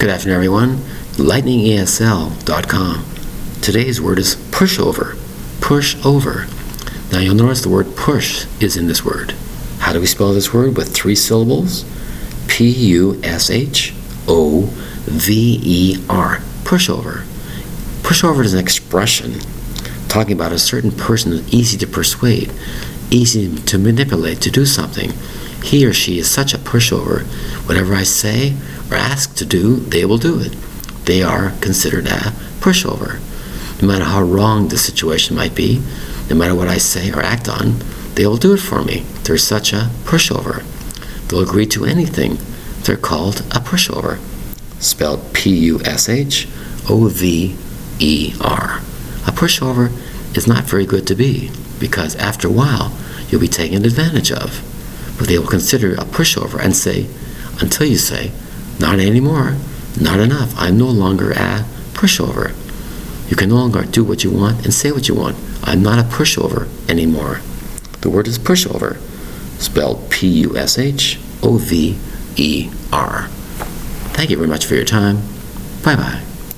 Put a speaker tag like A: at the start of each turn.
A: Good afternoon, everyone. LightningESL.com. Today's word is pushover. Pushover. Now you'll notice the word push is in this word. How do we spell this word with three syllables? P U S H O V E R. Pushover. Pushover is an expression talking about a certain person easy to persuade, easy to manipulate to do something. He or she is such a pushover. Whatever I say or ask to do, they will do it. They are considered a pushover. No matter how wrong the situation might be, no matter what I say or act on, they will do it for me. They're such a pushover. They'll agree to anything. They're called a pushover. Spelled P U S H O V E R. A pushover is not very good to be because after a while you'll be taken advantage of. But they will consider a pushover and say, until you say, not anymore, not enough, I'm no longer a pushover. You can no longer do what you want and say what you want. I'm not a pushover anymore. The word is pushover, spelled P U S H O V E R. Thank you very much for your time. Bye bye.